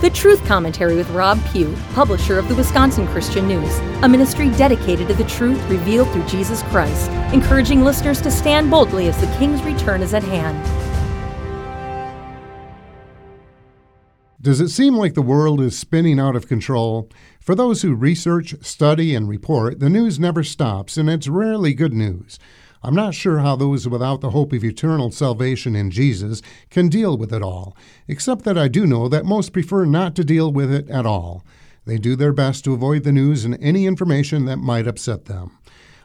The Truth Commentary with Rob Pugh, publisher of the Wisconsin Christian News, a ministry dedicated to the truth revealed through Jesus Christ, encouraging listeners to stand boldly as the King's return is at hand. Does it seem like the world is spinning out of control? For those who research, study, and report, the news never stops, and it's rarely good news. I'm not sure how those without the hope of eternal salvation in Jesus can deal with it all, except that I do know that most prefer not to deal with it at all. They do their best to avoid the news and any information that might upset them.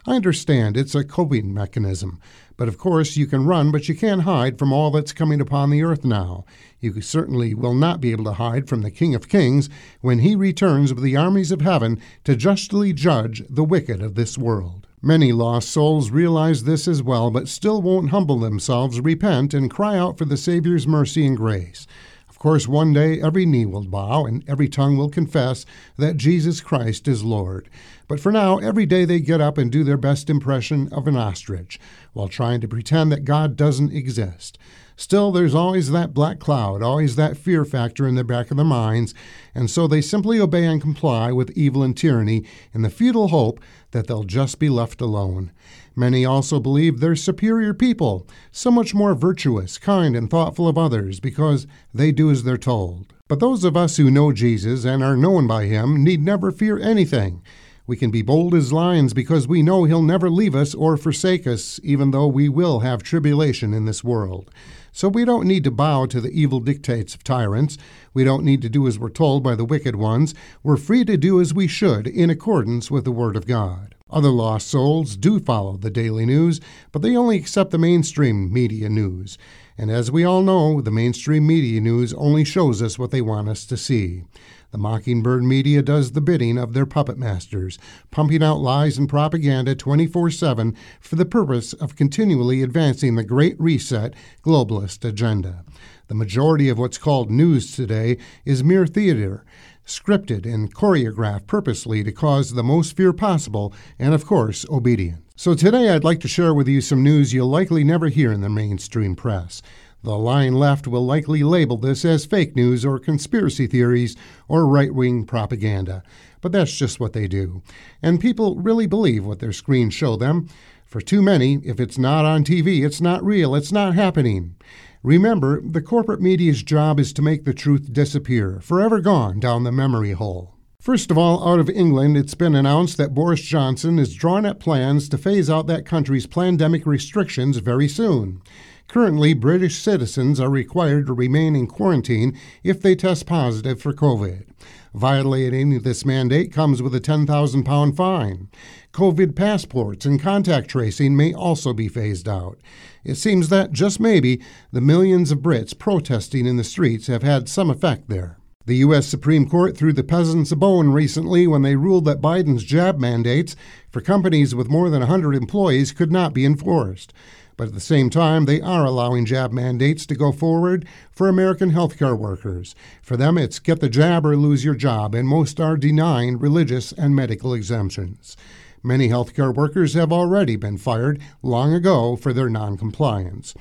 I understand it's a coping mechanism, but of course you can run, but you can't hide from all that's coming upon the earth now. You certainly will not be able to hide from the King of Kings when he returns with the armies of heaven to justly judge the wicked of this world. Many lost souls realize this as well, but still won't humble themselves, repent, and cry out for the Savior's mercy and grace. Of course, one day every knee will bow and every tongue will confess that Jesus Christ is Lord. But for now, every day they get up and do their best impression of an ostrich while trying to pretend that God doesn't exist. Still, there's always that black cloud, always that fear factor in the back of their minds, and so they simply obey and comply with evil and tyranny in the futile hope that they'll just be left alone. Many also believe they're superior people, so much more virtuous, kind, and thoughtful of others because they do as they're told. But those of us who know Jesus and are known by him need never fear anything. We can be bold as lions because we know He'll never leave us or forsake us, even though we will have tribulation in this world. So we don't need to bow to the evil dictates of tyrants. We don't need to do as we're told by the wicked ones. We're free to do as we should in accordance with the Word of God. Other lost souls do follow the daily news, but they only accept the mainstream media news. And as we all know, the mainstream media news only shows us what they want us to see. The Mockingbird media does the bidding of their puppet masters, pumping out lies and propaganda 24 7 for the purpose of continually advancing the Great Reset globalist agenda. The majority of what's called news today is mere theater, scripted and choreographed purposely to cause the most fear possible and, of course, obedience. So today I'd like to share with you some news you'll likely never hear in the mainstream press. The line left will likely label this as fake news or conspiracy theories or right wing propaganda, but that's just what they do. And people really believe what their screens show them. For too many, if it's not on TV, it's not real, it's not happening. Remember, the corporate media's job is to make the truth disappear, forever gone down the memory hole. First of all, out of England, it's been announced that Boris Johnson is drawing up plans to phase out that country's pandemic restrictions very soon. Currently, British citizens are required to remain in quarantine if they test positive for COVID. Violating this mandate comes with a £10,000 fine. COVID passports and contact tracing may also be phased out. It seems that, just maybe, the millions of Brits protesting in the streets have had some effect there. The U.S. Supreme Court threw the peasants a bone recently when they ruled that Biden's jab mandates for companies with more than 100 employees could not be enforced. But at the same time, they are allowing jab mandates to go forward for American healthcare workers. For them, it's get the jab or lose your job, and most are denying religious and medical exemptions. Many healthcare workers have already been fired long ago for their noncompliance.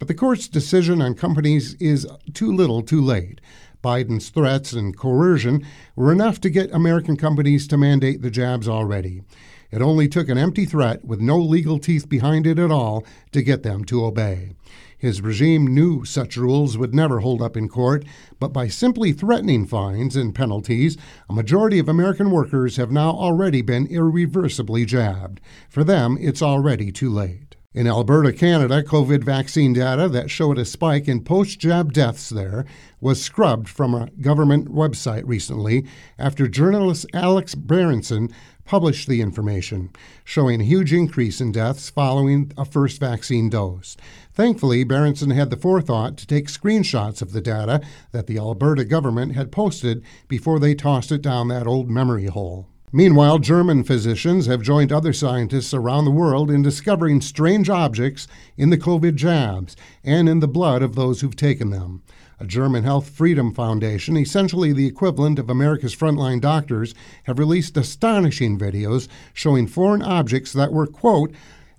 But the court's decision on companies is too little too late. Biden's threats and coercion were enough to get American companies to mandate the jabs already. It only took an empty threat with no legal teeth behind it at all to get them to obey. His regime knew such rules would never hold up in court, but by simply threatening fines and penalties, a majority of American workers have now already been irreversibly jabbed. For them, it's already too late. In Alberta, Canada, COVID vaccine data that showed a spike in post jab deaths there was scrubbed from a government website recently after journalist Alex Berenson published the information, showing a huge increase in deaths following a first vaccine dose. Thankfully, Berenson had the forethought to take screenshots of the data that the Alberta government had posted before they tossed it down that old memory hole. Meanwhile, German physicians have joined other scientists around the world in discovering strange objects in the COVID jabs and in the blood of those who've taken them. A German Health Freedom Foundation, essentially the equivalent of America's frontline doctors, have released astonishing videos showing foreign objects that were, quote,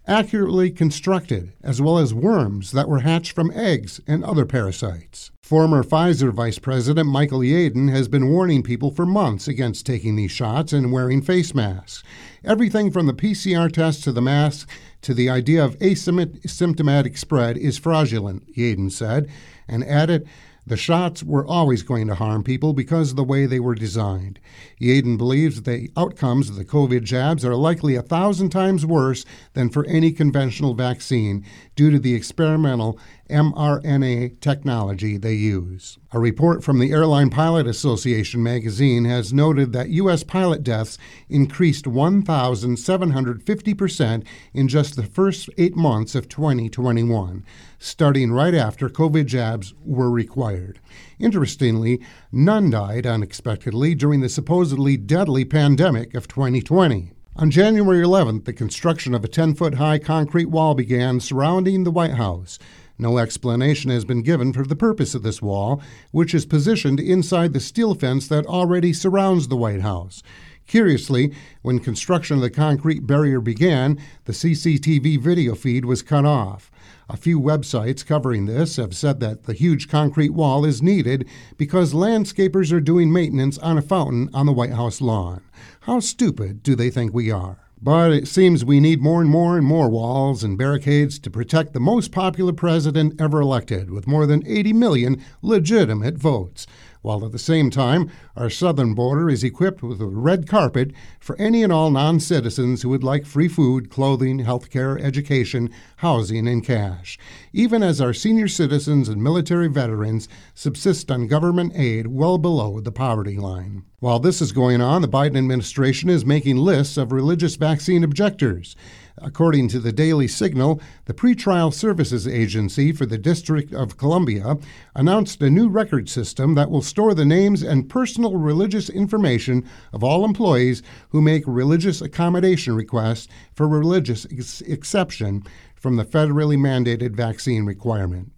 accurately constructed, as well as worms that were hatched from eggs and other parasites. Former Pfizer Vice President Michael Yeadon has been warning people for months against taking these shots and wearing face masks. Everything from the PCR test to the mask to the idea of asymptomatic spread is fraudulent, Yeadon said, and added the shots were always going to harm people because of the way they were designed. Yeadon believes that the outcomes of the COVID jabs are likely a thousand times worse than for any conventional vaccine due to the experimental mRNA technology they use. A report from the Airline Pilot Association magazine has noted that U.S. pilot deaths increased 1,750% in just the first eight months of 2021, starting right after COVID jabs were required. Interestingly, none died unexpectedly during the supposedly deadly pandemic of 2020. On January 11th, the construction of a 10 foot high concrete wall began surrounding the White House. No explanation has been given for the purpose of this wall, which is positioned inside the steel fence that already surrounds the White House. Curiously, when construction of the concrete barrier began, the CCTV video feed was cut off. A few websites covering this have said that the huge concrete wall is needed because landscapers are doing maintenance on a fountain on the White House lawn. How stupid do they think we are? But it seems we need more and more and more walls and barricades to protect the most popular president ever elected, with more than 80 million legitimate votes. While at the same time, our southern border is equipped with a red carpet for any and all non citizens who would like free food, clothing, health care, education, housing, and cash, even as our senior citizens and military veterans subsist on government aid well below the poverty line. While this is going on, the Biden administration is making lists of religious vaccine objectors. According to the Daily Signal, the Pretrial Services Agency for the District of Columbia announced a new record system that will store the names and personal religious information of all employees who make religious accommodation requests for religious ex- exception from the federally mandated vaccine requirement.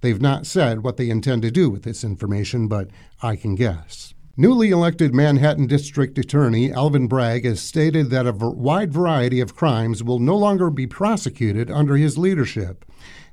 They've not said what they intend to do with this information, but I can guess. Newly elected Manhattan District Attorney Alvin Bragg has stated that a wide variety of crimes will no longer be prosecuted under his leadership.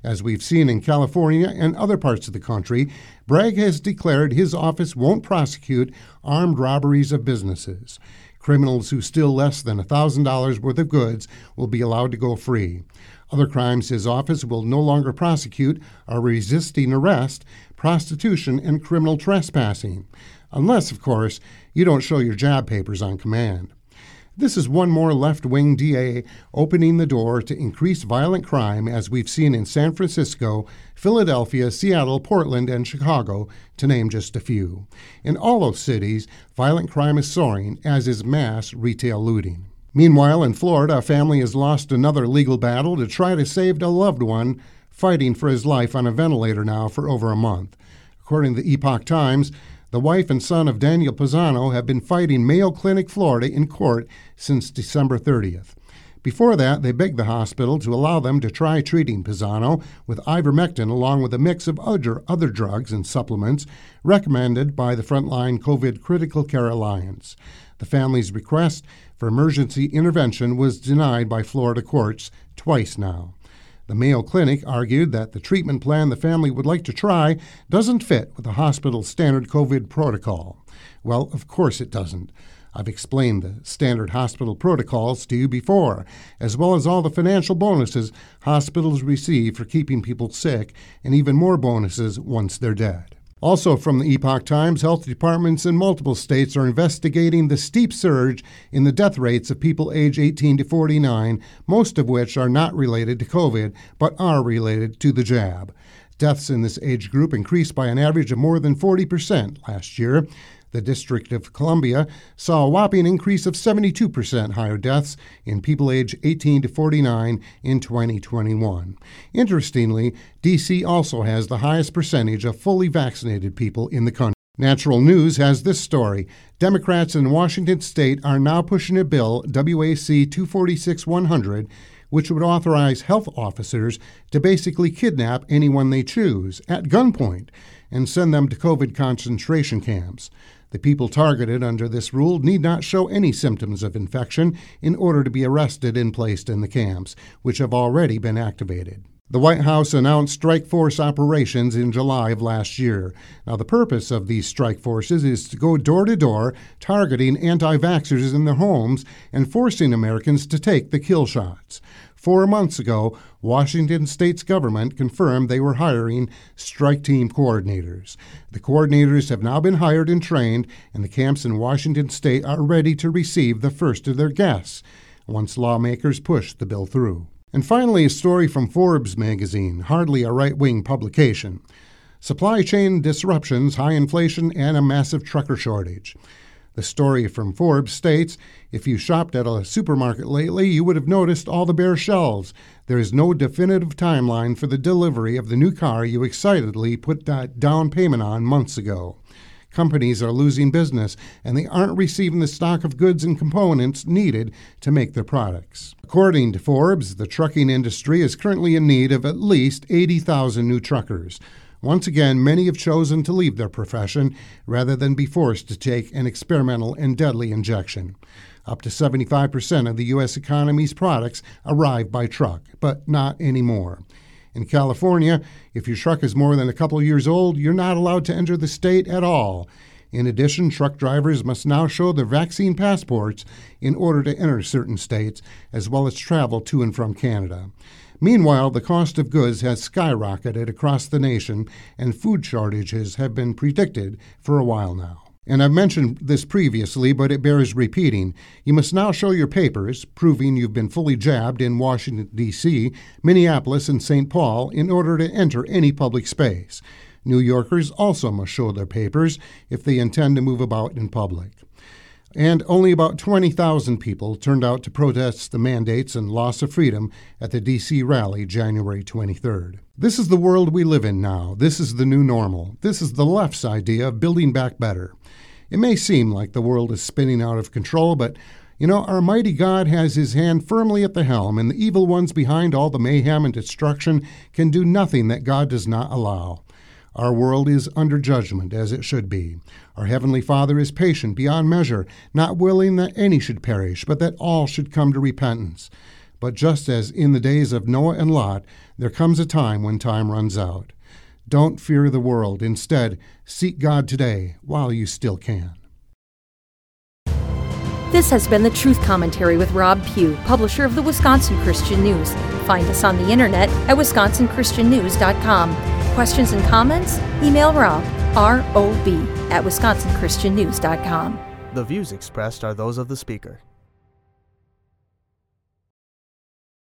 As we've seen in California and other parts of the country, Bragg has declared his office won't prosecute armed robberies of businesses. Criminals who steal less than $1,000 worth of goods will be allowed to go free. Other crimes his office will no longer prosecute are resisting arrest, prostitution, and criminal trespassing unless, of course, you don't show your job papers on command. This is one more left wing DA opening the door to increased violent crime, as we've seen in San Francisco, Philadelphia, Seattle, Portland, and Chicago, to name just a few. In all those cities, violent crime is soaring, as is mass retail looting. Meanwhile, in Florida, a family has lost another legal battle to try to save a loved one fighting for his life on a ventilator now for over a month. According to the Epoch Times, the wife and son of Daniel Pisano have been fighting Mayo Clinic, Florida, in court since December 30th. Before that, they begged the hospital to allow them to try treating Pisano with ivermectin along with a mix of other, other drugs and supplements recommended by the Frontline COVID Critical Care Alliance. The family's request for emergency intervention was denied by Florida courts twice now. The Mayo Clinic argued that the treatment plan the family would like to try doesn't fit with the hospital's standard COVID protocol. Well, of course it doesn't. I've explained the standard hospital protocols to you before, as well as all the financial bonuses hospitals receive for keeping people sick, and even more bonuses once they're dead. Also, from the Epoch Times, health departments in multiple states are investigating the steep surge in the death rates of people age 18 to 49, most of which are not related to COVID, but are related to the jab. Deaths in this age group increased by an average of more than 40% last year. The District of Columbia saw a whopping increase of 72% higher deaths in people aged 18 to 49 in 2021. Interestingly, D.C. also has the highest percentage of fully vaccinated people in the country. Natural News has this story. Democrats in Washington state are now pushing a bill, WAC 246 100, which would authorize health officers to basically kidnap anyone they choose at gunpoint. and send them to COVID concentration camps. The people targeted under this rule need not show any symptoms of infection in order to be arrested and placed in the camps, which have already been activated. The White House announced strike force operations in July of last year. Now, the purpose of these strike forces is to go door to door, targeting anti vaxxers in their homes and forcing Americans to take the kill shots. Four months ago, Washington state's government confirmed they were hiring strike team coordinators. The coordinators have now been hired and trained, and the camps in Washington state are ready to receive the first of their guests once lawmakers push the bill through. And finally, a story from Forbes magazine, hardly a right wing publication. Supply chain disruptions, high inflation, and a massive trucker shortage. The story from Forbes states if you shopped at a supermarket lately, you would have noticed all the bare shelves. There is no definitive timeline for the delivery of the new car you excitedly put that down payment on months ago companies are losing business and they aren't receiving the stock of goods and components needed to make their products. According to Forbes, the trucking industry is currently in need of at least 80,000 new truckers. Once again, many have chosen to leave their profession rather than be forced to take an experimental and deadly injection. Up to 75% of the U.S. economy's products arrive by truck, but not anymore. In California, if your truck is more than a couple years old, you're not allowed to enter the state at all. In addition, truck drivers must now show their vaccine passports in order to enter certain states, as well as travel to and from Canada. Meanwhile, the cost of goods has skyrocketed across the nation, and food shortages have been predicted for a while now. And I've mentioned this previously, but it bears repeating. You must now show your papers proving you've been fully jabbed in Washington, D.C., Minneapolis, and St. Paul in order to enter any public space. New Yorkers also must show their papers if they intend to move about in public. And only about 20,000 people turned out to protest the mandates and loss of freedom at the D.C. rally January 23rd. This is the world we live in now. This is the new normal. This is the left's idea of building back better. It may seem like the world is spinning out of control, but you know, our mighty God has his hand firmly at the helm, and the evil ones behind all the mayhem and destruction can do nothing that God does not allow. Our world is under judgment, as it should be. Our Heavenly Father is patient beyond measure, not willing that any should perish, but that all should come to repentance. But just as in the days of Noah and Lot, there comes a time when time runs out. Don't fear the world. Instead, seek God today while you still can. This has been the Truth Commentary with Rob Pugh, publisher of the Wisconsin Christian News. Find us on the internet at wisconsinchristiannews.com. Questions and comments? Email Rob, R-O-B, at wisconsinchristiannews.com. The views expressed are those of the speaker.